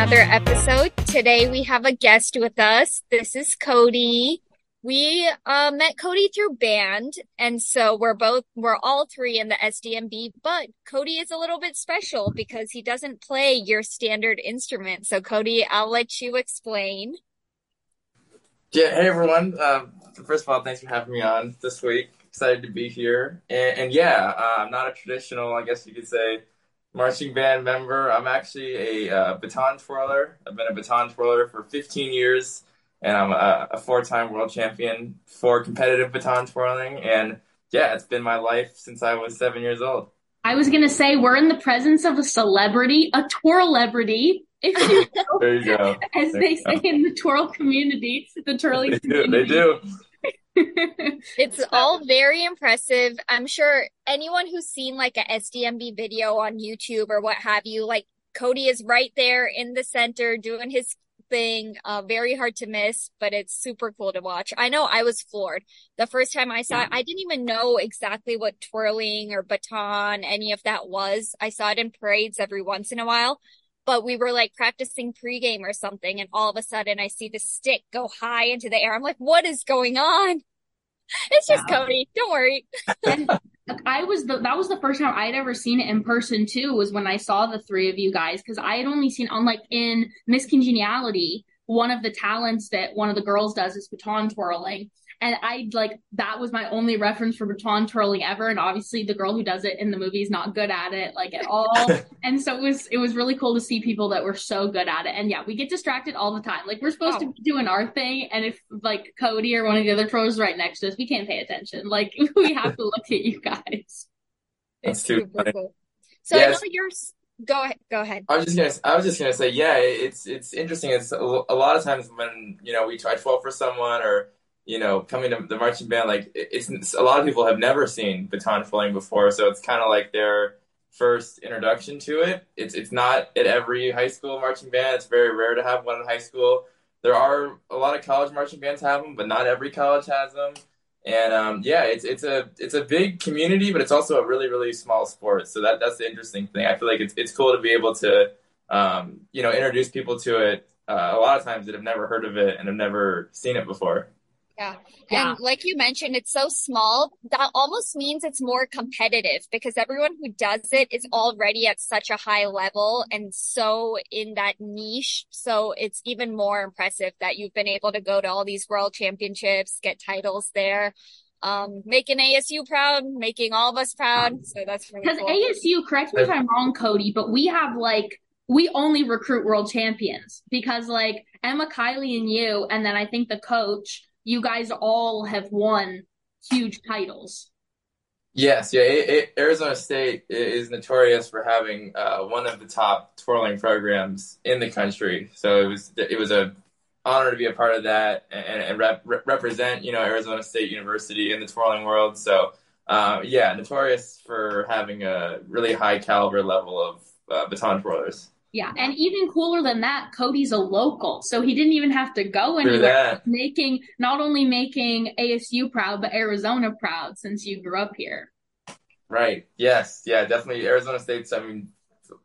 another episode. Today we have a guest with us. This is Cody. We uh, met Cody through band, and so we're both we're all three in the SDMB. But Cody is a little bit special because he doesn't play your standard instrument. So Cody, I'll let you explain. Yeah, hey everyone. Um, first of all, thanks for having me on this week. Excited to be here, and, and yeah, uh, I'm not a traditional, I guess you could say, marching band member. I'm actually a uh, baton twirler. I've been a baton twirler for 15 years and I'm a, a four-time world champion for competitive baton twirling. And yeah, it's been my life since I was seven years old. I was gonna say we're in the presence of a celebrity, a twirlebrity. If you know, there you go. As there they say go. in the twirl community, the twirling they community. They do. it's all very impressive. I'm sure anyone who's seen like a SDMB video on YouTube or what have you, like Cody is right there in the center doing his thing. Uh, very hard to miss, but it's super cool to watch. I know I was floored the first time I saw it. I didn't even know exactly what twirling or baton, any of that was. I saw it in parades every once in a while, but we were like practicing pregame or something. And all of a sudden I see the stick go high into the air. I'm like, what is going on? It's just yeah. Cody. Don't worry. I was the that was the first time I'd ever seen it in person too. Was when I saw the three of you guys because I had only seen on like in Miss Congeniality. One of the talents that one of the girls does is baton twirling, and I like that was my only reference for baton twirling ever. And obviously, the girl who does it in the movie is not good at it like at all. and so it was it was really cool to see people that were so good at it. And yeah, we get distracted all the time. Like we're supposed oh. to be doing our thing, and if like Cody or one of the other twirlers right next to us, we can't pay attention. Like we have to look at you guys. It's super cool. So yes. I know you're go ahead go ahead i was just gonna i was just gonna say yeah it's it's interesting it's a, a lot of times when you know we try twirl for someone or you know, coming to the marching band, like it's, it's a lot of people have never seen baton twirling before, so it's kind of like their first introduction to it. It's it's not at every high school marching band. It's very rare to have one in high school. There are a lot of college marching bands have them, but not every college has them. And um, yeah, it's it's a it's a big community, but it's also a really really small sport. So that that's the interesting thing. I feel like it's it's cool to be able to um, you know introduce people to it. Uh, a lot of times that have never heard of it and have never seen it before. Yeah. yeah. And like you mentioned, it's so small. That almost means it's more competitive because everyone who does it is already at such a high level and so in that niche. So it's even more impressive that you've been able to go to all these world championships, get titles there. Um, making ASU proud, making all of us proud. So that's really because cool. ASU, correct me if I'm wrong, Cody, but we have like we only recruit world champions because like Emma, Kylie, and you, and then I think the coach you guys all have won huge titles. Yes, yeah. It, it, Arizona State is notorious for having uh, one of the top twirling programs in the country. So it was it was a honor to be a part of that and, and rep, represent you know Arizona State University in the twirling world. So uh, yeah, notorious for having a really high caliber level of uh, baton twirlers. Yeah, and even cooler than that, Cody's a local, so he didn't even have to go anywhere. Making not only making ASU proud, but Arizona proud since you grew up here. Right. Yes. Yeah. Definitely. Arizona State's. I mean,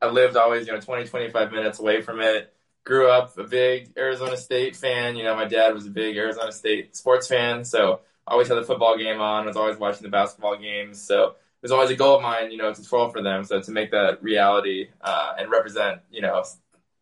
I lived always, you know, 20, 25 minutes away from it. Grew up a big Arizona State fan. You know, my dad was a big Arizona State sports fan, so always had the football game on. Was always watching the basketball games. So was always a goal of mine, you know, to twirl for them. So to make that reality uh, and represent, you know,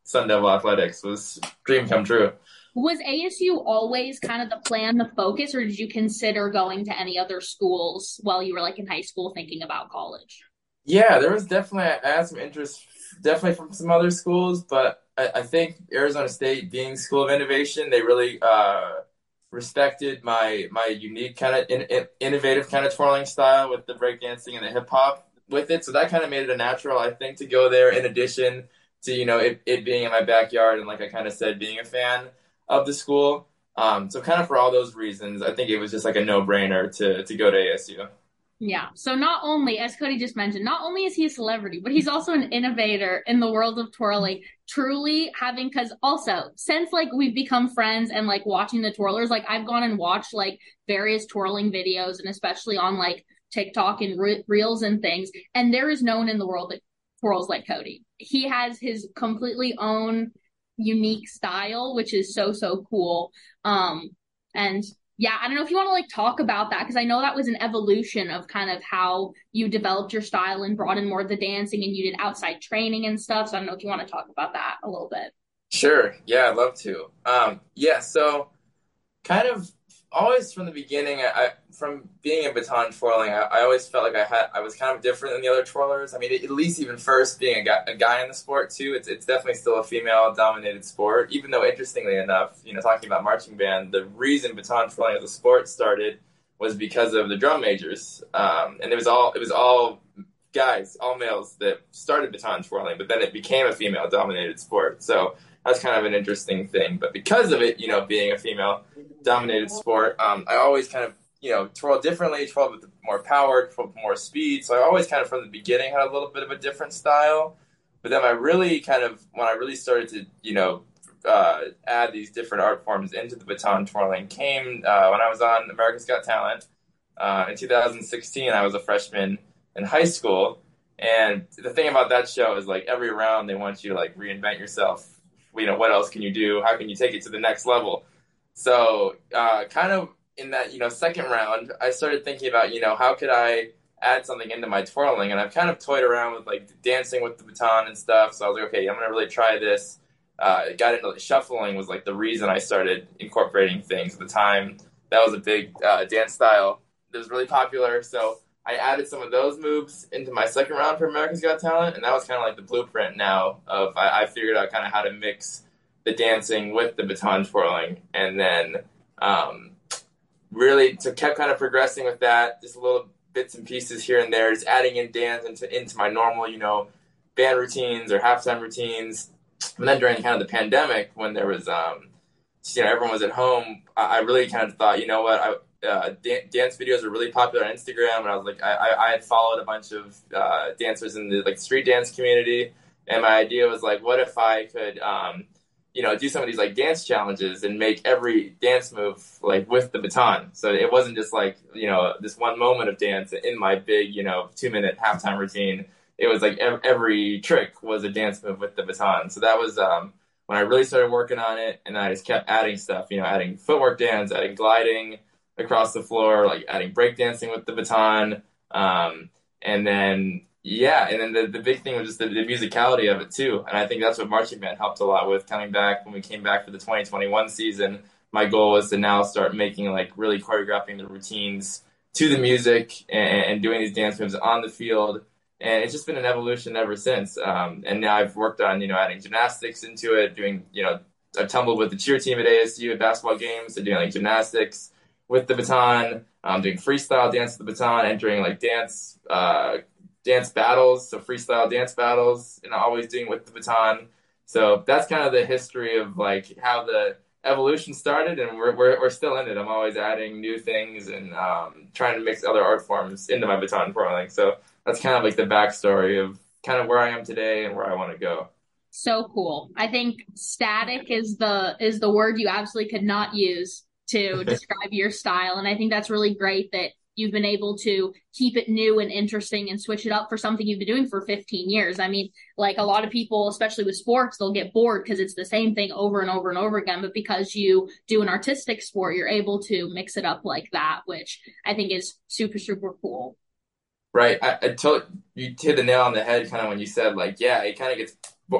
Sun Devil Athletics was dream come true. Was ASU always kind of the plan, the focus, or did you consider going to any other schools while you were like in high school thinking about college? Yeah, there was definitely I had some interest, definitely from some other schools, but I, I think Arizona State being School of Innovation, they really uh, respected my my unique kind of in, in, innovative kind of twirling style with the breakdancing and the hip hop with it. So that kind of made it a natural, I think, to go there. In addition to you know it, it being in my backyard and like I kind of said, being a fan of the school. Um, so kind of for all those reasons, I think it was just like a no brainer to to go to ASU. Yeah. So not only, as Cody just mentioned, not only is he a celebrity, but he's also an innovator in the world of twirling. Truly having, because also since like we've become friends and like watching the twirlers, like I've gone and watched like various twirling videos and especially on like TikTok and re- reels and things. And there is no one in the world that twirls like Cody. He has his completely own unique style, which is so so cool. Um, and yeah, I don't know if you want to like talk about that because I know that was an evolution of kind of how you developed your style and brought in more of the dancing and you did outside training and stuff. So I don't know if you want to talk about that a little bit. Sure. Yeah, I'd love to. Um, yeah, so kind of always from the beginning, I, I from being in baton twirling, I, I, always felt like I had I was kind of different than the other twirlers. I mean, at least even first being a guy, a guy in the sport too, it's it's definitely still a female dominated sport. Even though interestingly enough, you know, talking about marching band, the reason baton twirling as a sport started was because of the drum majors, um, and it was all it was all guys, all males that started baton twirling, but then it became a female dominated sport. So that's kind of an interesting thing. But because of it, you know, being a female dominated sport, um, I always kind of, you know, twirl differently, twirl with more power, twirl with more speed. So I always kind of from the beginning had a little bit of a different style. But then I really kind of, when I really started to, you know, uh, add these different art forms into the baton twirling came uh, when I was on America's Got Talent. Uh, in 2016, I was a freshman in high school. And the thing about that show is like every round they want you to like reinvent yourself you know, what else can you do? How can you take it to the next level? So, uh, kind of in that, you know, second round, I started thinking about, you know, how could I add something into my twirling? And I've kind of toyed around with like dancing with the baton and stuff. So I was like, okay, I'm to really try this. Uh, got into like, shuffling was like the reason I started incorporating things at the time. That was a big uh, dance style that was really popular. So I added some of those moves into my second round for America's Got Talent, and that was kind of like the blueprint now of I, I figured out kind of how to mix the dancing with the baton twirling, and then um, really to kept kind of progressing with that, just little bits and pieces here and there, just adding in dance into into my normal, you know, band routines or halftime routines. And then during kind of the pandemic, when there was, um, you know, everyone was at home, I, I really kind of thought, you know what, I uh, dance videos are really popular on Instagram, and I was like, I, I had followed a bunch of uh, dancers in the like street dance community, and my idea was like, what if I could, um, you know, do some of these like dance challenges and make every dance move like with the baton, so it wasn't just like you know this one moment of dance in my big you know two minute halftime routine. It was like every trick was a dance move with the baton, so that was. Um, when I really started working on it, and I just kept adding stuff, you know, adding footwork dance, adding gliding, across the floor, like adding breakdancing with the baton. Um, and then, yeah, and then the, the big thing was just the, the, musicality of it too. And I think that's what marching band helped a lot with coming back when we came back for the 2021 season. My goal was to now start making like really choreographing the routines to the music and, and doing these dance moves on the field. And it's just been an evolution ever since. Um, and now I've worked on, you know, adding gymnastics into it, doing, you know, I've tumbled with the cheer team at ASU at basketball games, so doing like gymnastics with the baton, um, doing freestyle dance with the baton, entering like dance uh, dance battles, so freestyle dance battles, and always doing with the baton. So that's kind of the history of like how the evolution started, and we're we're, we're still in it. I'm always adding new things and um, trying to mix other art forms into my baton twirling. So that's kind of like the backstory of kind of where I am today and where I want to go. So cool. I think static is the is the word you absolutely could not use to describe your style. And I think that's really great that you've been able to keep it new and interesting and switch it up for something you've been doing for 15 years. I mean, like a lot of people, especially with sports, they'll get bored because it's the same thing over and over and over again. But because you do an artistic sport, you're able to mix it up like that, which I think is super, super cool. Right. I, I told you hit the nail on the head kind of when you said like, yeah, it kind of gets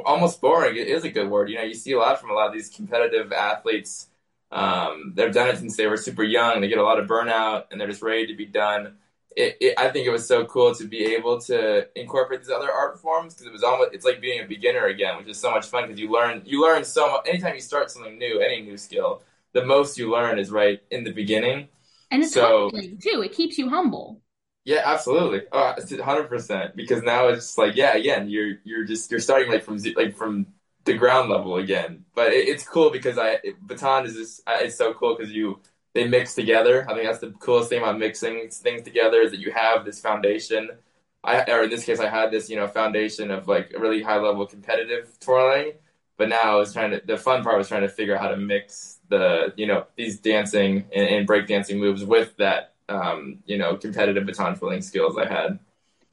almost boring. It is a good word. You know, you see a lot from a lot of these competitive athletes um, they've done it since they were super young. They get a lot of burnout, and they're just ready to be done. It, it, I think it was so cool to be able to incorporate these other art forms because it was almost it's like being a beginner again, which is so much fun because you learn you learn so much. Anytime you start something new, any new skill, the most you learn is right in the beginning. And it's so, humbling too. It keeps you humble. Yeah, absolutely. Oh, hundred percent. Because now it's like, yeah, again, you're you're just you're starting like from like from the ground level again. But it, it's cool because I it, baton is just it's so cool because you they mix together. I think that's the coolest thing about mixing things together is that you have this foundation. I or in this case, I had this you know foundation of like a really high level competitive twirling. But now I was trying to. The fun part was trying to figure out how to mix the you know these dancing and, and breakdancing moves with that um, you know competitive baton twirling skills I had.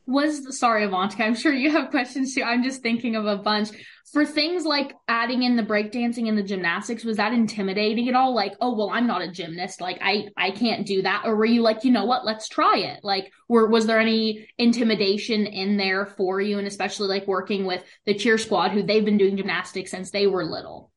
Was sorry, Avantika. I'm sure you have questions too. I'm just thinking of a bunch. For things like adding in the breakdancing and the gymnastics, was that intimidating at all? Like, oh well, I'm not a gymnast. Like I I can't do that. Or were you like, you know what, let's try it? Like, were was there any intimidation in there for you? And especially like working with the cheer squad who they've been doing gymnastics since they were little.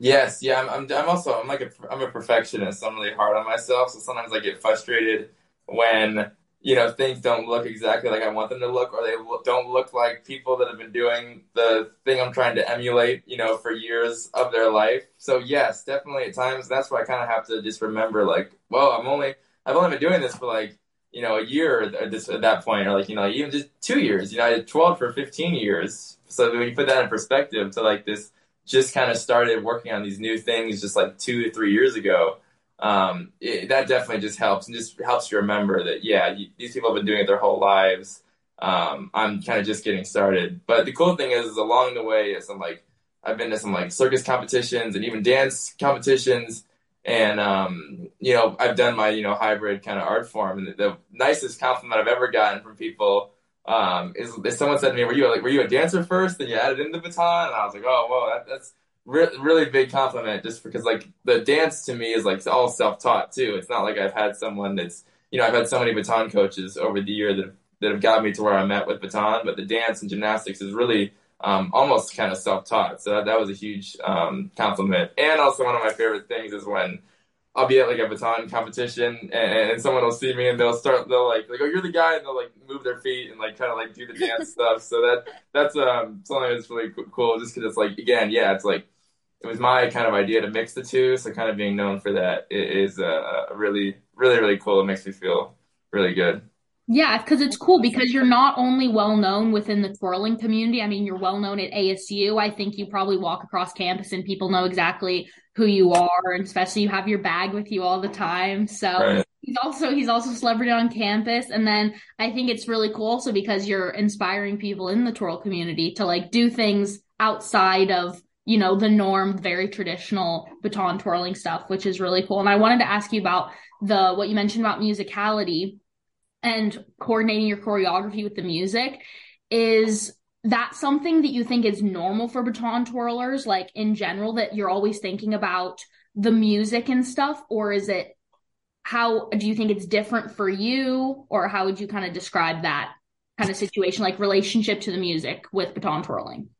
Yes, yeah, I'm, I'm, I'm also, I'm like a, I'm a perfectionist. I'm really hard on myself. So sometimes I get frustrated when, you know, things don't look exactly like I want them to look, or they don't look like people that have been doing the thing I'm trying to emulate, you know, for years of their life. So yes, definitely at times that's why I kind of have to just remember, like, well, I'm only, I've only been doing this for like, you know, a year at, this, at that point, or like, you know, even just two years. You know, I did 12 for 15 years. So when you put that in perspective to like this just kind of started working on these new things just like two to three years ago, um, it, that definitely just helps and just helps you remember that, yeah, you, these people have been doing it their whole lives. Um, I'm kind of just getting started. But the cool thing is, is along the way, some like, I've been to some like circus competitions and even dance competitions. And, um, you know, I've done my, you know, hybrid kind of art form. And the, the nicest compliment I've ever gotten from people um, is, is someone said to me, "Were you like were you a dancer first, and you added in the baton?" And I was like, "Oh, whoa, that, that's re- really big compliment." Just because like the dance to me is like all self taught too. It's not like I've had someone that's you know I've had so many baton coaches over the year that have, that have got me to where I'm at with baton, but the dance and gymnastics is really um, almost kind of self taught. So that, that was a huge um, compliment. And also one of my favorite things is when I'll be at like a baton competition and, and, someone will see me and they'll start they'll like like oh you're the guy and they'll like move their feet and like kind of like do the dance stuff so that that's um something that's really cool just because it's like again yeah it's like it was my kind of idea to mix the two so kind of being known for that is uh, really really really cool it makes me feel really good yeah, because it's cool because you're not only well known within the twirling community. I mean, you're well known at ASU. I think you probably walk across campus and people know exactly who you are, and especially you have your bag with you all the time. So right. he's also he's also a celebrity on campus. And then I think it's really cool also because you're inspiring people in the twirl community to like do things outside of you know the norm, very traditional baton twirling stuff, which is really cool. And I wanted to ask you about the what you mentioned about musicality and coordinating your choreography with the music. Is that something that you think is normal for baton twirlers like in general that you're always thinking about the music and stuff? Or is it how do you think it's different for you? Or how would you kind of describe that kind of situation like relationship to the music with baton twirling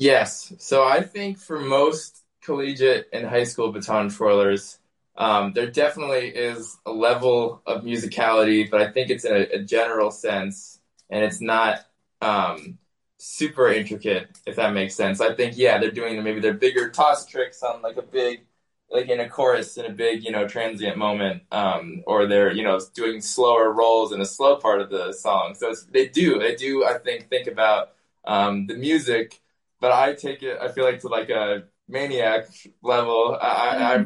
yes so i think for most collegiate and high school baton twirlers um, there definitely is a level of musicality, but I think it's in a, a general sense, and it's not um, super intricate, if that makes sense. I think, yeah, they're doing maybe their bigger toss tricks on like a big, like in a chorus in a big, you know, transient moment, um, or they're, you know, doing slower rolls in a slow part of the song. So they do, they do, I think, think about um, the music, but I take it, I feel like to like a maniac level. I,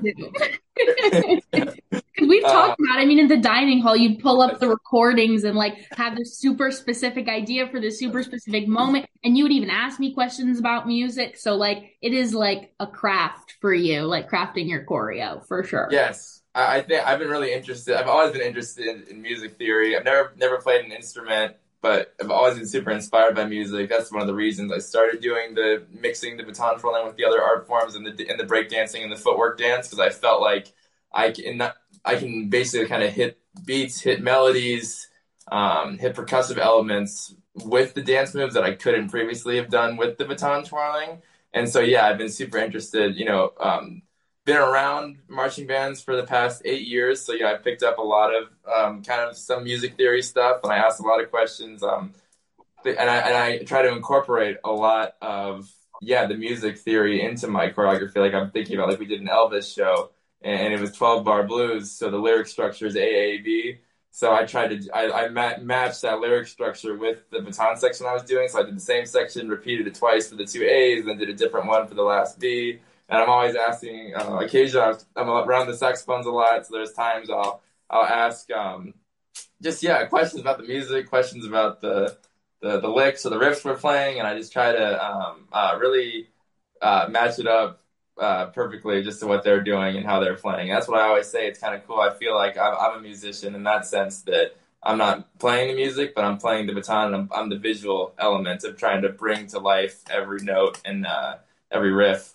Because we've talked uh, about, I mean, in the dining hall, you'd pull up the recordings and like have this super specific idea for this super specific moment. And you would even ask me questions about music. So, like, it is like a craft for you, like crafting your choreo for sure. Yes. I think I've been really interested. I've always been interested in, in music theory. I've never never played an instrument, but I've always been super inspired by music. That's one of the reasons I started doing the mixing the baton twirling with the other art forms and the and the breakdancing and the footwork dance because I felt like I can I can basically kind of hit beats, hit melodies, um, hit percussive elements with the dance moves that I couldn't previously have done with the baton twirling. And so yeah, I've been super interested. You know, um, been around marching bands for the past eight years, so yeah, I picked up a lot of um, kind of some music theory stuff, and I asked a lot of questions. Um, and I and I try to incorporate a lot of yeah the music theory into my choreography. Like I'm thinking about like we did an Elvis show, and it was 12 bar blues, so the lyric structure is AAB. So I tried to I, I ma- matched that lyric structure with the baton section I was doing. So I did the same section, repeated it twice for the two A's, then did a different one for the last B and I'm always asking. Uh, occasionally, I'm around the saxophones a lot, so there's times I'll I'll ask um, just yeah questions about the music, questions about the the, the licks or the riffs we're playing, and I just try to um, uh, really uh, match it up uh, perfectly just to what they're doing and how they're playing. That's what I always say. It's kind of cool. I feel like I'm, I'm, a musician in that sense that I'm not playing the music, but I'm playing the baton. And I'm, I'm the visual element of trying to bring to life every note and uh, every riff.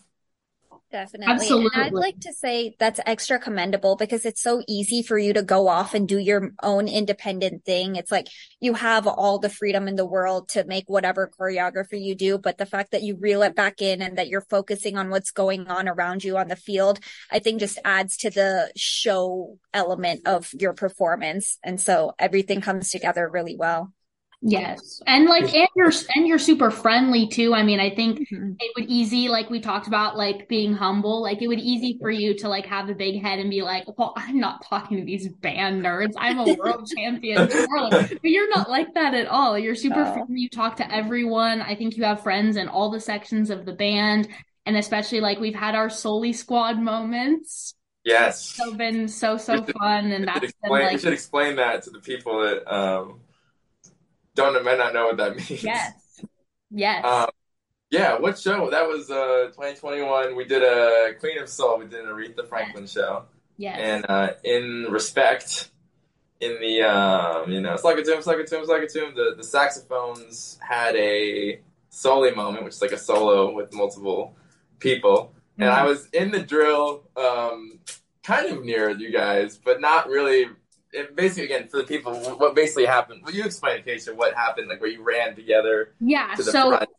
Definitely. Absolutely. And I'd like to say that's extra commendable because it's so easy for you to go off and do your own independent thing. It's like you have all the freedom in the world to make whatever choreography you do, but the fact that you reel it back in and that you're focusing on what's going on around you on the field, I think just adds to the show element of your performance. And so everything comes together really well. Yes. And like and you're and you're super friendly too. I mean, I think Mhm. it would easy like we talked about like being humble. Like it would easy for you to like have a big head and be like, "Well, I'm not talking to these band nerds. I'm a world champion. But you're not like that at all. You're super No. friendly. You talk to everyone. I think you have friends in all the sections of the band. And especially like we've had our Soli Squad moments. Yes. So been so so should- fun and we, that's should been explain, we like should explain that to the people that um, don't might not know what that means. yes. Yes. Um, yeah, what show? That was uh, 2021. We did a Queen of Soul. We did an Aretha Franklin show. yes. And uh, in respect, in the um, you know, it's like a Tomb, like a Tomb, like a Tomb, the, the saxophones had a soli moment, which is like a solo with multiple people. And I was in the drill, um, kind of near you guys, but not really. It basically, again, for the people, what basically happened? Well, you explain, Keisha, what happened, like where you ran together Yeah, to so front.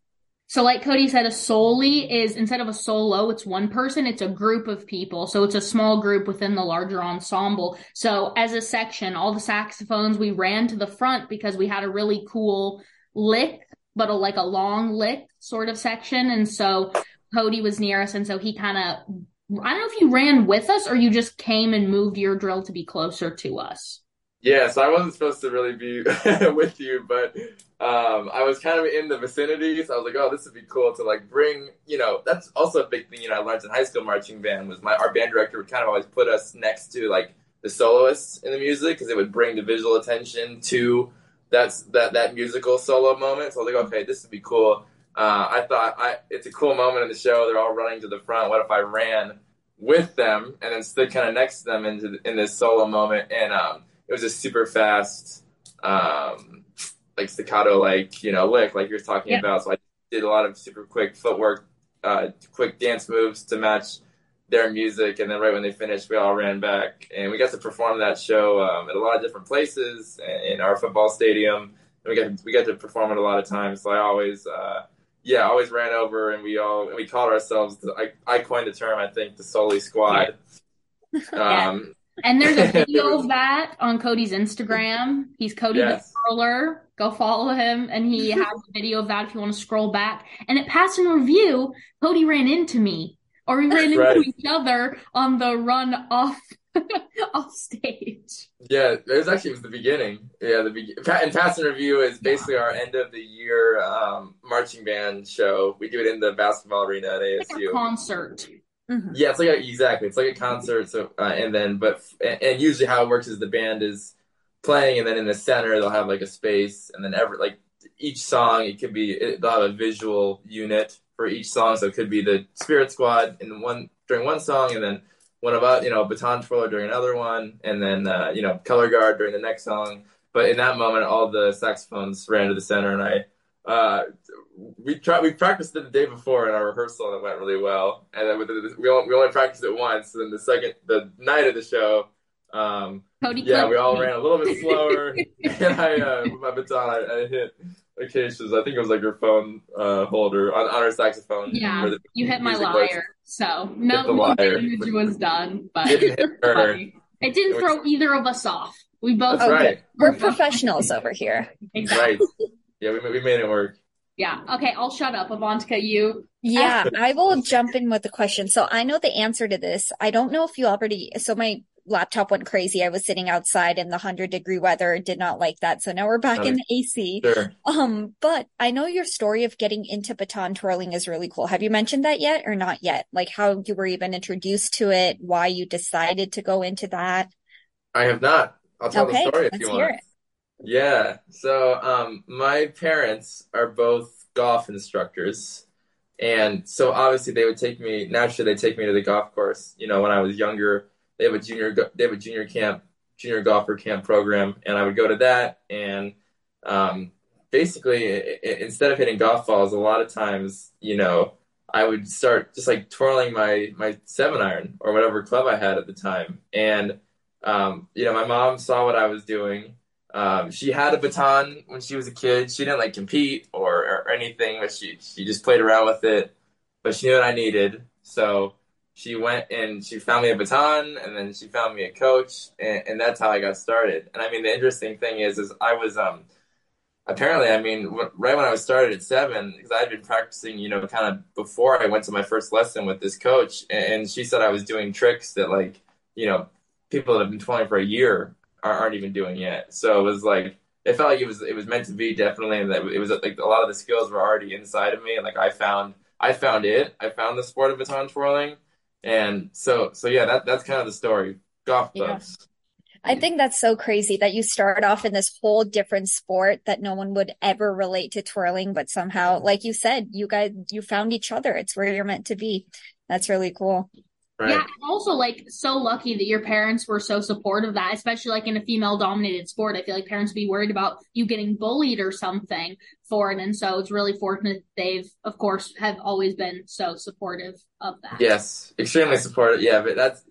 so like Cody said, a soli is instead of a solo, it's one person, it's a group of people. So it's a small group within the larger ensemble. So as a section, all the saxophones, we ran to the front because we had a really cool lick, but a, like a long lick sort of section. And so Cody was near us, and so he kind of I don't know if you ran with us or you just came and moved your drill to be closer to us. Yeah, so I wasn't supposed to really be with you, but um, I was kind of in the vicinity, so I was like, "Oh, this would be cool to like bring." You know, that's also a big thing. You know, I learned in high school marching band was my our band director would kind of always put us next to like the soloists in the music because it would bring the visual attention to that's that that musical solo moment. So I was like, "Okay, this would be cool." Uh, I thought I it's a cool moment in the show. They're all running to the front. What if I ran with them and then stood kind of next to them into the, in this solo moment? And um, it was a super fast, um, like staccato, like you know, lick, like you're talking Yep. about. So I did a lot of super quick footwork, uh, quick dance moves to match their music, and then right when they finished, we all ran back, and we got to perform that show um, at a lot of different places in our football stadium. And we got we got to perform it a lot of times. So I always, uh, yeah, always ran over, and we all and we called ourselves. The, I I coined the term, I think, the Soli Squad. Um, And there's a video of that on Cody's Instagram. He's Cody Yes. the Twirler. Go follow him. And he has a video of that if you want to scroll back. And it passed in review. Cody ran into me, or we ran into Right. each other on the run off off stage. Yeah, it was actually it was the beginning. Yeah, the be- and Pass in Review is basically our end of the year um, marching band show. We do it in the basketball arena at It's like a ASU. concert. Mhm. Yeah, it's like a, exactly. It's like a concert. So uh, and then but and, and usually how it works is the band is playing and then in the center they'll have like a space and then every like each song it could be it, they'll have a visual unit for each song. So it could be the Spirit Squad in one during one song and then one about you know baton twirler during another one and then uh, you know color guard during the next song. But in that moment, all the saxophones ran to the center and I. Uh, we tried. We practiced it the day before in our rehearsal, and it went really well. And then with the, we only, we only practiced it once. And then the second, the night of the show, um, Cody yeah, we all ran a little bit slower. and I, uh, with my baton, I, I hit Acacia's. I think it was like your phone uh, holder on, on her saxophone. Yeah, the You hit my lyre. was. So no, the no damage was done, but Didn't hit her. It didn't It was- throw either of us off. We both Okay. right. We're professionals over here. Exactly. Right. Yeah, we, we made it work. Yeah. Okay, I'll shut up. Avantika, you. Yeah, I will jump in with the question. So I know the answer to this. I don't know if you already, so my laptop went crazy. I was sitting outside in the 100 degree weather, did not like that. So now we're back in the AC. Sure. Um, but I know your story of getting into baton twirling is really cool. Have you mentioned that yet or not yet? Like how you were even introduced to it, why you decided to go into that? I have not. I'll tell Okay, the story if let's you hear want. it. Yeah. So, um, my parents are both golf instructors. And so obviously they would take me, naturally they take me to the golf course. You know, when I was younger, they have a junior, they have a junior camp junior golfer camp program, and I would go to that. And um, basically, it, it, instead of hitting golf balls, a lot of times, you know, I would start just like twirling my my seven iron or whatever club I had at the time, and um, you know, my mom saw what I was doing. Um, she had a baton when she was a kid. She didn't like compete or, or anything, but she she just played around with it. But she knew what I needed, so she went and she found me a baton, and then she found me a coach, and, and that's how I got started. And I mean, the interesting thing is, is I was um apparently, I mean, right when I was started at seven, because I had been practicing, you know, kind of before I went to my first lesson with this coach, and she said I was doing tricks that, like, you know, people that have been twirling for a year aren't even doing yet. So it was like it felt like it was it was meant to be definitely, and that it was like a lot of the skills were already inside of me, and like I found I found it, I found the sport of baton twirling, and so so yeah, that that's kind of the story. Golf clubs. Yeah. I think that's so crazy that you start off in this whole different sport that no one would ever relate to twirling, but somehow, like you said, you guys, you found each other. It's where you're meant to be. That's really cool. Right. Yeah, also like so lucky that your parents were so supportive of that, especially like in a female dominated sport. I feel like parents would be worried about you getting bullied or something for it. And so it's really fortunate they've of course have always been so supportive of that. Yes. Extremely supportive. Yeah, but that's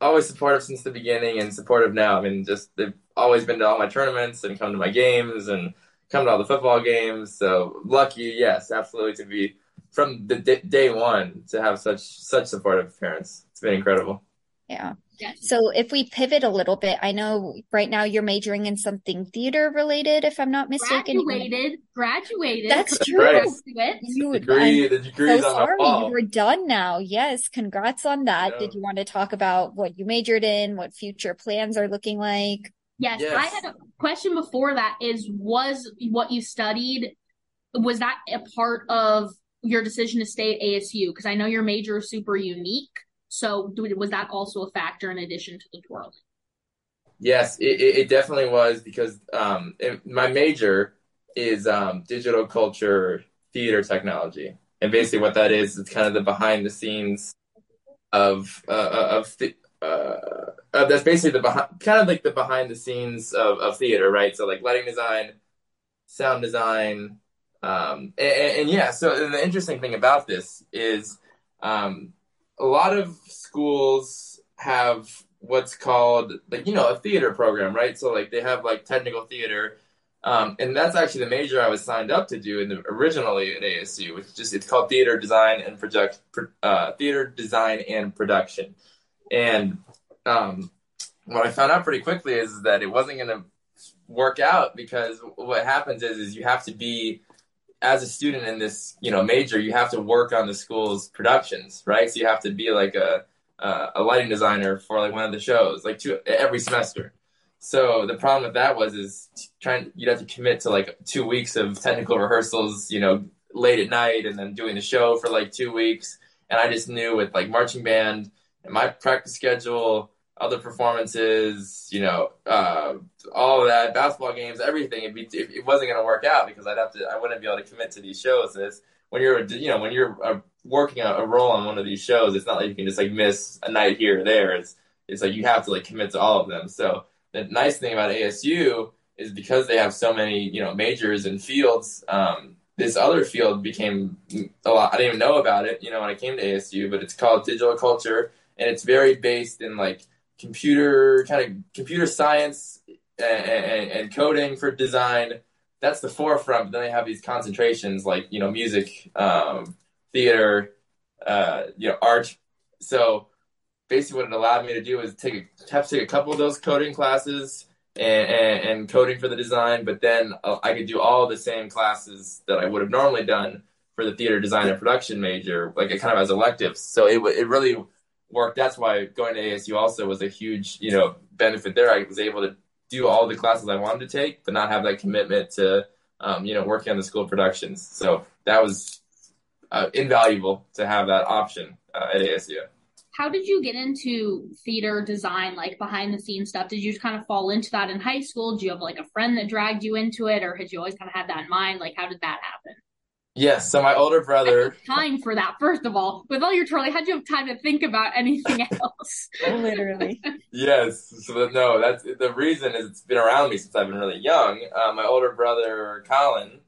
always supportive since the beginning and supportive now. I mean just they've always been to all my tournaments and come to my games and come to all the football games. So lucky, yes, absolutely to be from the d- day one to have such such supportive parents. It's been incredible. Yeah. So if we pivot a little bit, I know right now you're majoring in something theater related, if I'm not mistaken. Graduated, graduated. That's true. Right. You, degree, the degree's so sorry, you were done now. Yes, congrats on that. Did you want to talk about what you majored in, what future plans are looking like? Yes, yes, I had a question before that. Is was what you studied was that a part of your decision to stay at ASU? Because I know your major is super unique. So was that also a factor in addition to the twirling? Yes, it, it definitely was because um, it, my major is um, digital culture theater technology, and basically what that is is kind of the behind the scenes of uh, uh of the, uh, uh, that's basically the behind kind of like the behind the scenes of, of theater, right? So like lighting design, sound design, um, and, and, yeah, so the interesting thing about this is um, a lot of schools have what's called like you know a theater program, right? So like they have like technical theater, um, and that's actually the major I was signed up to do in the, originally at ASU, which just it's called theater design and project uh, theater design and production. And um, what I found out pretty quickly is that it wasn't going to work out because what happens is is you have to be as a student in this, you know, major, you have to work on the school's productions, right? So you have to be like a a lighting designer for like one of the shows, like two every semester. So the problem with that was is trying you'd have to commit to like two weeks of technical rehearsals, you know, late at night, and then doing the show for like two weeks. And I just knew with like marching band and my practice schedule other performances, you know, uh, all of that, basketball games, everything. It'd be, it, wasn't going to work out because I'd have to, I wouldn't be able to commit to these shows. When you're, you know, when you're uh, working a, a, role on one of these shows, it's not like you can just like miss a night here or there. It's, it's like you have to like commit to all of them. So the nice thing about ASU is because they have so many, you know, majors and fields. Um, this other field became a lot. I didn't even know about it, you know, when I came to ASU, but it's called digital culture, and it's very based in like computer kind of computer science and, and, and, coding for design. That's the forefront. But then they have these concentrations like you know music, um, theater, uh, you know art. So basically, what it allowed me to do is take a, have to take a couple of those coding classes and, and, and coding for the design, but then uh, I could do all the same classes that I would have normally done for the theater design and production major, like it kind of as electives. So it it really work. That's why going to ASU also was a huge, you know, benefit there. I was able to do all the classes I wanted to take, but not have that commitment to, um, you know, working on the school productions. So that was uh, invaluable to have that option uh, at ASU. How did you get into theater design, like behind the scenes stuff? Did you kind of fall into that in high school? Do you have like a friend that dragged you into it, or had you always kind of had that in mind? Like, how did that happen? Yes, so my older brother. Time for that, first of all. With all your twirling, how'd you have time to think about anything else? Literally. yes, so no, that's the reason is it's been around me since I've been really young. Uh, my older brother, Colin,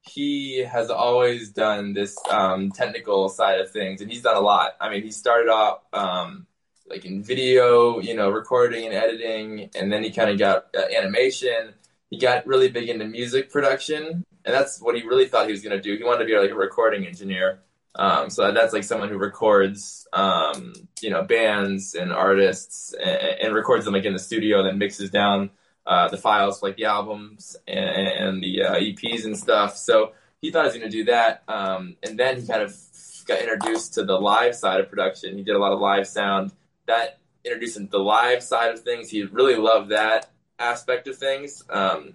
he has always done this um, technical side of things, and he's done a lot. I mean, he started off um, like in video, you know, recording and editing, and then he kind of got uh, animation. He got really big into music production, and that's what he really thought he was going to do. He wanted to be like a recording engineer. Um, so that's like someone who records, um, you know, bands and artists and, and, records them like in the studio, then mixes down uh, the files for like the albums and, and the uh, EPs and stuff. So he thought he was going to do that, um, and then he kind of got introduced to the live side of production. He did a lot of live sound that introduced him to the live side of things. He really loved that aspect of things. Um,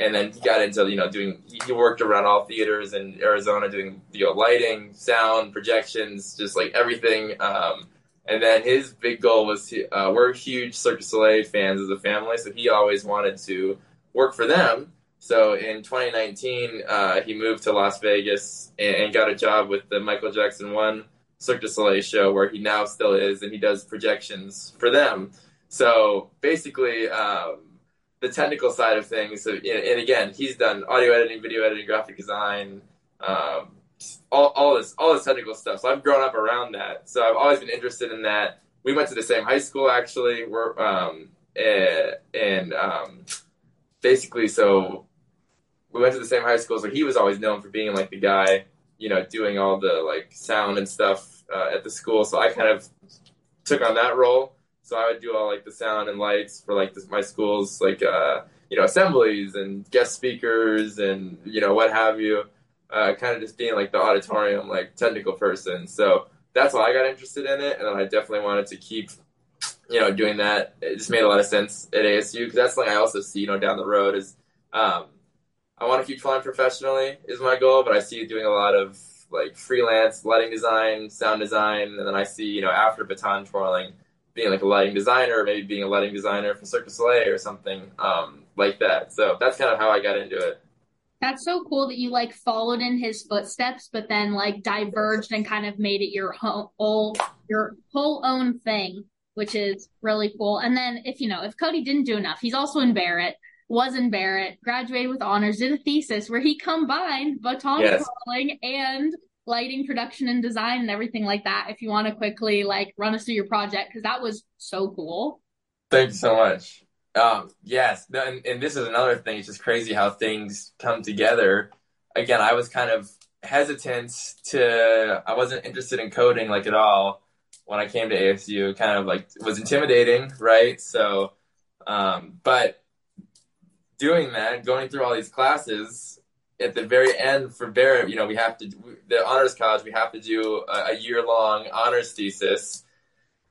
and then he got into you know doing. He worked around all theaters in Arizona doing you know lighting, sound, projections, just like everything. Um, and then his big goal was to, uh, we're huge Cirque du Soleil fans as a family, so he always wanted to work for them. So in 2019, uh, he moved to Las Vegas and, and, got a job with the Michael Jackson One Cirque du Soleil show where he now still is, and he does projections for them. So basically, um, the technical side of things, and, and, again, he's done audio editing, video editing, graphic design, um, all, all this all this technical stuff. So I've grown up around that. So I've always been interested in that. We went to the same high school actually. We're um, and, and um, basically, so we went to the same high school. So he was always known for being like the guy you know, doing all the like sound and stuff uh, at the school. So I kind of took on that role. So I would do all like the sound and lights for like this, my school's like uh, you know assemblies and guest speakers and you know what have you. Uh, kind of just being like the auditorium like technical person. So that's why I got interested in it, and then I definitely wanted to keep you know doing that. It just made a lot of sense at ASU because that's something I also see you know down the road is. Um, I want to keep flying professionally is my goal, but I see doing a lot of like freelance lighting design, sound design, and then I see you know after baton twirling being like a lighting designer, maybe being a lighting designer for Cirque du Soleil or something um, like that. So that's kind of how I got into it. That's so cool that you like followed in his footsteps, but then like diverged and kind of made it your whole your whole own thing, which is really cool. And then if you know if Cody didn't do enough, he's also in Barrett was in Barrett, graduated with honors, did a thesis where he combined baton yes. twirling and lighting production and design and everything like that. If you want to quickly like run us through your project, because that was so cool. Thank you so much. Um, yes, and, and this is another thing. It's just crazy how things come together. Again, I was kind of hesitant to. I wasn't interested in coding like at all when I came to ASU. Kind of like was intimidating, right? So, um, but doing that, going through all these classes, at the very end for Barrett, you know, we have to the honors college. We have to do a, a year long honors thesis,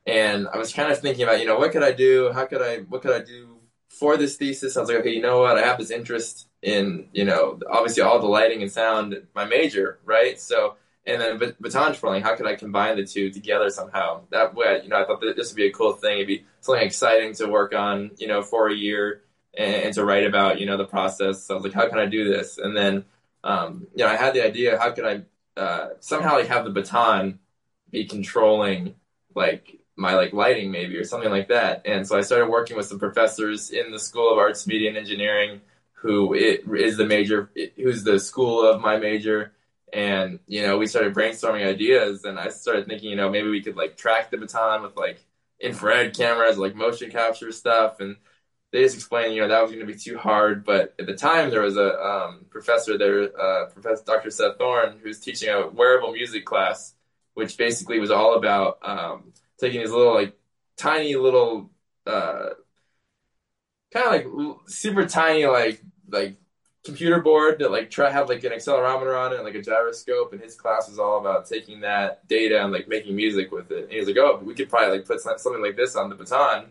and I was kind of thinking about, you know, what could I do? How could I? What could I do for this thesis? I was like, okay, you know what? I have this interest in, you know, obviously all the lighting and sound, my major, right? So. And then baton twirling, how could I combine the two together somehow? That way, you know, I thought that this would be a cool thing. It'd be something exciting to work on, you know, for a year and, and, to write about you know the process. So I was like, how can I do this? And then um, you know I had the idea, how could I uh, somehow like have the baton be controlling like my like lighting maybe or something like that. And so I started working with some professors in the School of Arts, Media, and Engineering, who it, is the major, who's the school of my major. And you know, we started brainstorming ideas, and I started thinking, you know, maybe we could like track the baton with like infrared cameras, like motion capture stuff, and they just explained, you know, that was going to be too hard. But at the time, there was a um, professor there, uh, Professor Dr. Seth Thorn, who was teaching a wearable music class, which basically was all about um, taking these little, like, tiny little, uh, kind of like super tiny, like, like computer board that like try have like an accelerometer on it and like a gyroscope and his class was all about taking that data and like making music with it and he was like oh we could probably like put something like this on the baton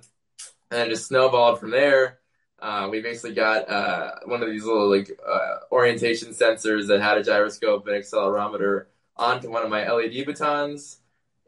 and just snowballed from there. Uh, we basically got uh, one of these little like uh, orientation sensors that had a gyroscope and accelerometer onto one of my LED batons,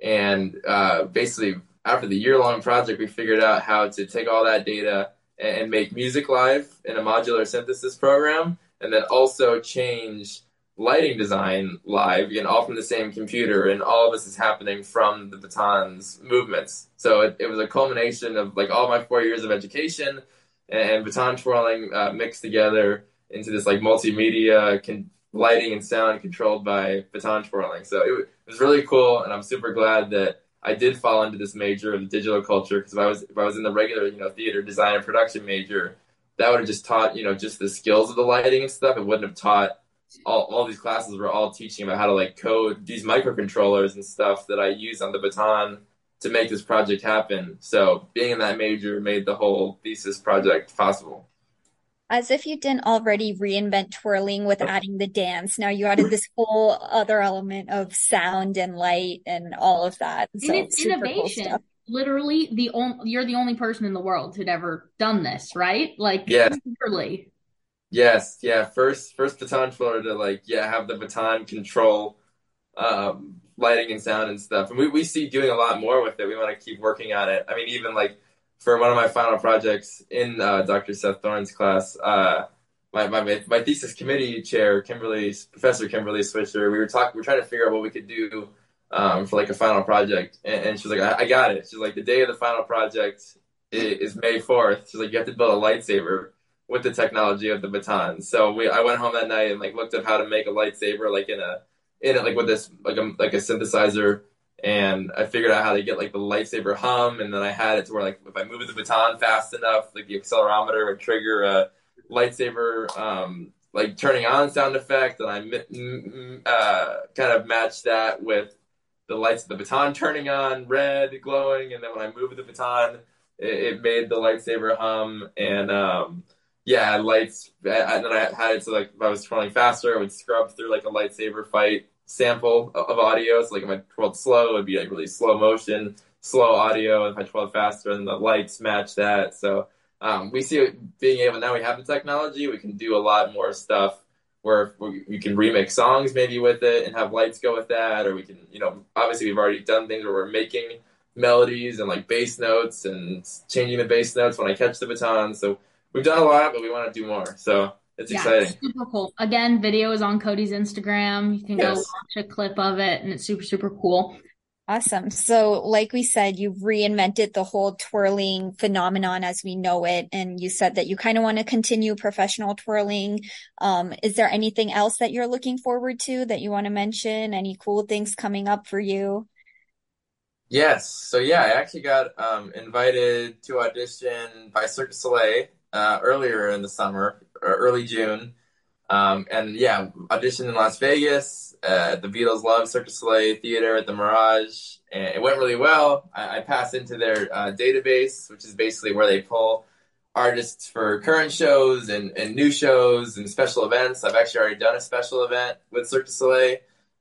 and uh, basically after the year long project, we figured out how to take all that data and make music live in a modular synthesis program, and then also change lighting design live, again, all from the same computer, and all of this is happening from the baton's movements. So it, it was a culmination of like all my four years of education and baton twirling uh, mixed together into this like multimedia con- lighting and sound controlled by baton twirling. So it, it, was really cool, and I'm super glad that I did fall into this major of digital culture because if I was if I was in the regular you know theater design and production major, that would have just taught you know just the skills of the lighting and stuff. It wouldn't have taught all, all these classes were all teaching about how to like code these microcontrollers and stuff that I use on the baton to make this project happen. So being in that major made the whole thesis project possible. As if you didn't already reinvent twirling with adding the dance. Now you added this whole other element of sound and light and all of that. So and it's innovation. Cool Literally, the only you're the only person in the world who'd ever done this, right? Like, yeah, literally. Yes, yeah. First, first baton to like, yeah, have the baton control um, lighting and sound and stuff. And we, we see doing a lot more with it. We want to keep working on it. I mean, even like for one of my final projects in uh, Dr. Seth Thorn's class, uh, my, my my thesis committee chair, Kimberly, Professor Kimberly Swisher, we were talking, we are trying to figure out what we could do um, for like a final project, and, and she's like, I, I, got it. She's like, the day of the final project is, is May fourth. She's like, you have to build a lightsaber with the technology of the baton. So we, I went home that night and like looked up how to make a lightsaber, like in a, in it, like with this, like a, like a synthesizer. And I figured out how to get like the lightsaber hum. And then I had it to where like if I moved the baton fast enough, like the accelerometer would trigger a lightsaber, um, like turning on sound effect. And I, uh, kind of matched that with the lights of the baton turning on, red, glowing. And then when I moved the baton, it, it made the lightsaber hum. And, um, yeah, lights. And then I had it so like if I was twirling faster, I would scrub through like a lightsaber fight sample of audio. So like if I twirled slow, it would be like really slow motion, slow audio. And if I twirled faster, then the lights match that. So um, we see being able now we have the technology, we can do a lot more stuff where we can remix songs maybe with it and have lights go with that, or we can you know obviously we've already done things where we're making melodies and like bass notes and changing the bass notes when I catch the baton. So we've done a lot, but we want to do more. So it's yeah, exciting. super cool. Again, video is on Cody's Instagram. You can yes. go watch a clip of it, and it's super super cool. Awesome. So, like we said, you've reinvented the whole twirling phenomenon as we know it. And you said that you kind of want to continue professional twirling. Um, is there anything else that you're looking forward to that you want to mention? Any cool things coming up for you? Yes. So, yeah, I actually got um, invited to audition by Cirque du Soleil uh, earlier in the summer, early June. Um, and yeah, auditioned in Las Vegas at the Beatles Love Cirque Soleil Theater at the Mirage, and it went really well. I, I passed into their uh, database, which is basically where they pull artists for current shows and, and new shows and special events. I've actually already done a special event with Cirque Soleil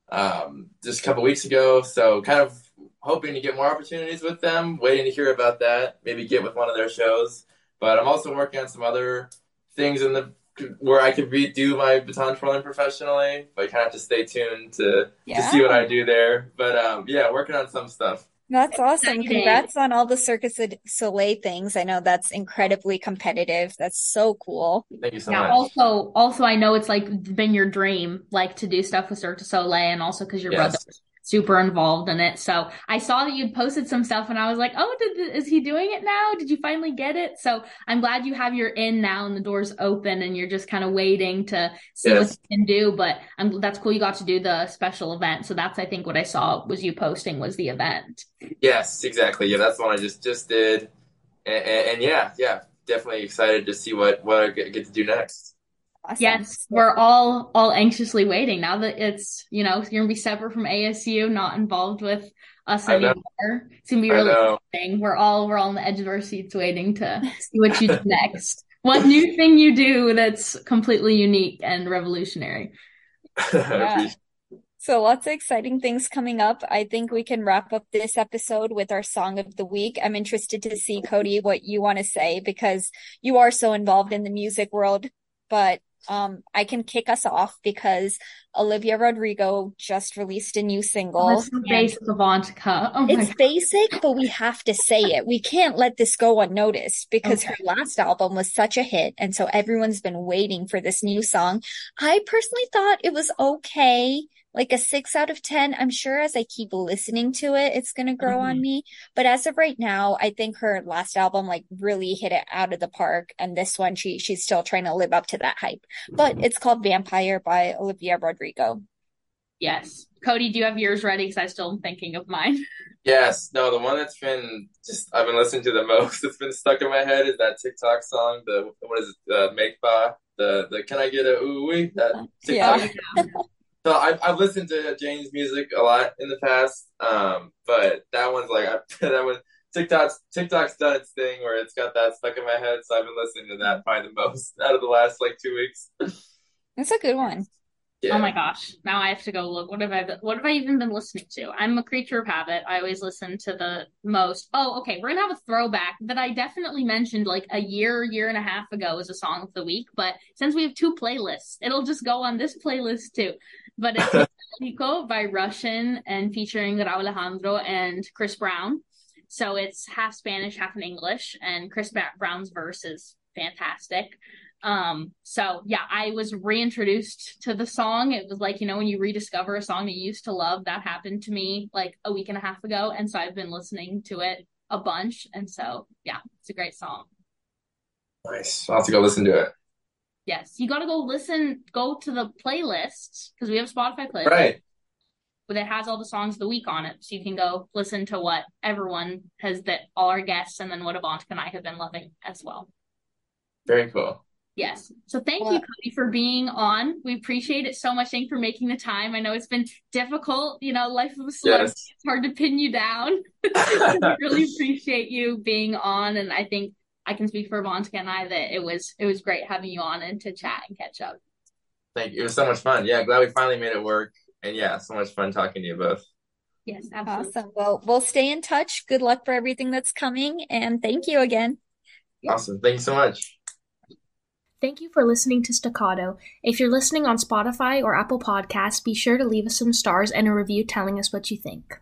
um, just a couple weeks ago, so kind of hoping to get more opportunities with them. Waiting to hear about that. Maybe get with one of their shows. But I'm also working on some other things in the where I could redo my baton twirling professionally. But you kind of have to stay tuned to yeah. to see what I do there. But um, yeah, working on some stuff. That's awesome. Congrats on all the Cirque du Soleil things. I know that's incredibly competitive. That's so cool. Thank you so yeah, much. Also, also, I know it's like been your dream, like to do stuff with Cirque du Soleil and also because your yes. brother super involved in it. So I saw that you'd posted some stuff and I was like, oh, did, is he doing it now? Did you finally get it? So I'm glad you have your in now and the door's open and you're just kind of waiting to see yes. what you can do. But I'm, that's cool. You got to do the special event. So that's, I think what I saw was you posting was the event. Yes, exactly. Yeah. That's the one I just, just did. And, and, and yeah, yeah, definitely excited to see what, what I get to do next. Awesome. Yes, we're all all anxiously waiting now that it's you know you're gonna be separate from ASU, not involved with us anymore. It's gonna be really exciting. We're all we're all on the edge of our seats waiting to see what you do next. What new thing you do that's completely unique and revolutionary? Yeah. So lots of exciting things coming up. I think we can wrap up this episode with our song of the week. I'm interested to see Cody what you want to say because you are so involved in the music world, but Um, I can kick us off because Olivia Rodrigo just released a new Oh, single. so basic Avantika. Oh It's God. basic, but we have to say it. We can't let this go unnoticed because Okay. her last album was such a hit, and so everyone's been waiting for this new song. I personally thought it was okay, like a six out of ten. I'm sure as I keep listening to it, it's gonna grow on Mhm. me. But as of right now, I think her last album like really hit it out of the park, and this one she she's still trying to live up to that hype. But it's called Vampire by Olivia Rodrigo. Yes. Cody, do you have yours ready? Because I still am thinking of mine. Yes, no, the one that's been just I've been listening to the most, that's been stuck in my head is that TikTok song, the what is it, uh, Makeba, the the Can I Get a Ooh Wee? That Yeah. TikTok. So I've I've listened to Jain's music a lot in the past, um, but that one's like I, that one TikTok's TikTok's done its thing where it's got that stuck in my head, so I've been listening to that probably the most out of the last like two weeks. That's a good one. Yeah. Oh my gosh. Now I have to go look. What have I been, what have I even been listening to? I'm a creature of habit. I always listen to the most. Oh, okay. We're gonna have a throwback that I definitely mentioned like a year, year and a half ago as a song of the week. But since we have two playlists, it'll just go on this playlist too. But it's Nico by Rvssian and featuring Rauw Alejandro and Chris Brown. So it's half Spanish, half in English, and Chris Brown's verse is fantastic. Um, so yeah, I was reintroduced to the song. It was like, you know, when you rediscover a song that you used to love, that happened to me like a week and a half ago. And so I've been listening to it a bunch. And so yeah, it's a great song. Nice. I'll have to go listen to it. Yes, you got to go listen, go to the playlist because we have a Spotify playlist Right. that has all the songs of the week on it. So you can go listen to what everyone has that all our guests and then what Avantika and I have been loving as well. Very cool. Yes. So thank you, Cody, for being on. We appreciate it so much. Thank you for making the time. I know it's been difficult, you know, life of a celebrity. Yes. It's hard to pin you down. really appreciate you being on, and I think I can speak for Avantika and I that it was it was great having you on and to chat and catch up. Thank you. It was so much fun. Yeah, glad we finally made it work. And yeah, so much fun talking to you both. Yes, absolutely. Awesome. Well, we'll stay in touch. Good luck for everything that's coming, and thank you again. Yeah. Awesome. Thank you so much. Thank you for listening to Staccato. If you're listening on Spotify or Apple Podcasts, be sure to leave us some stars and a review telling us what you think.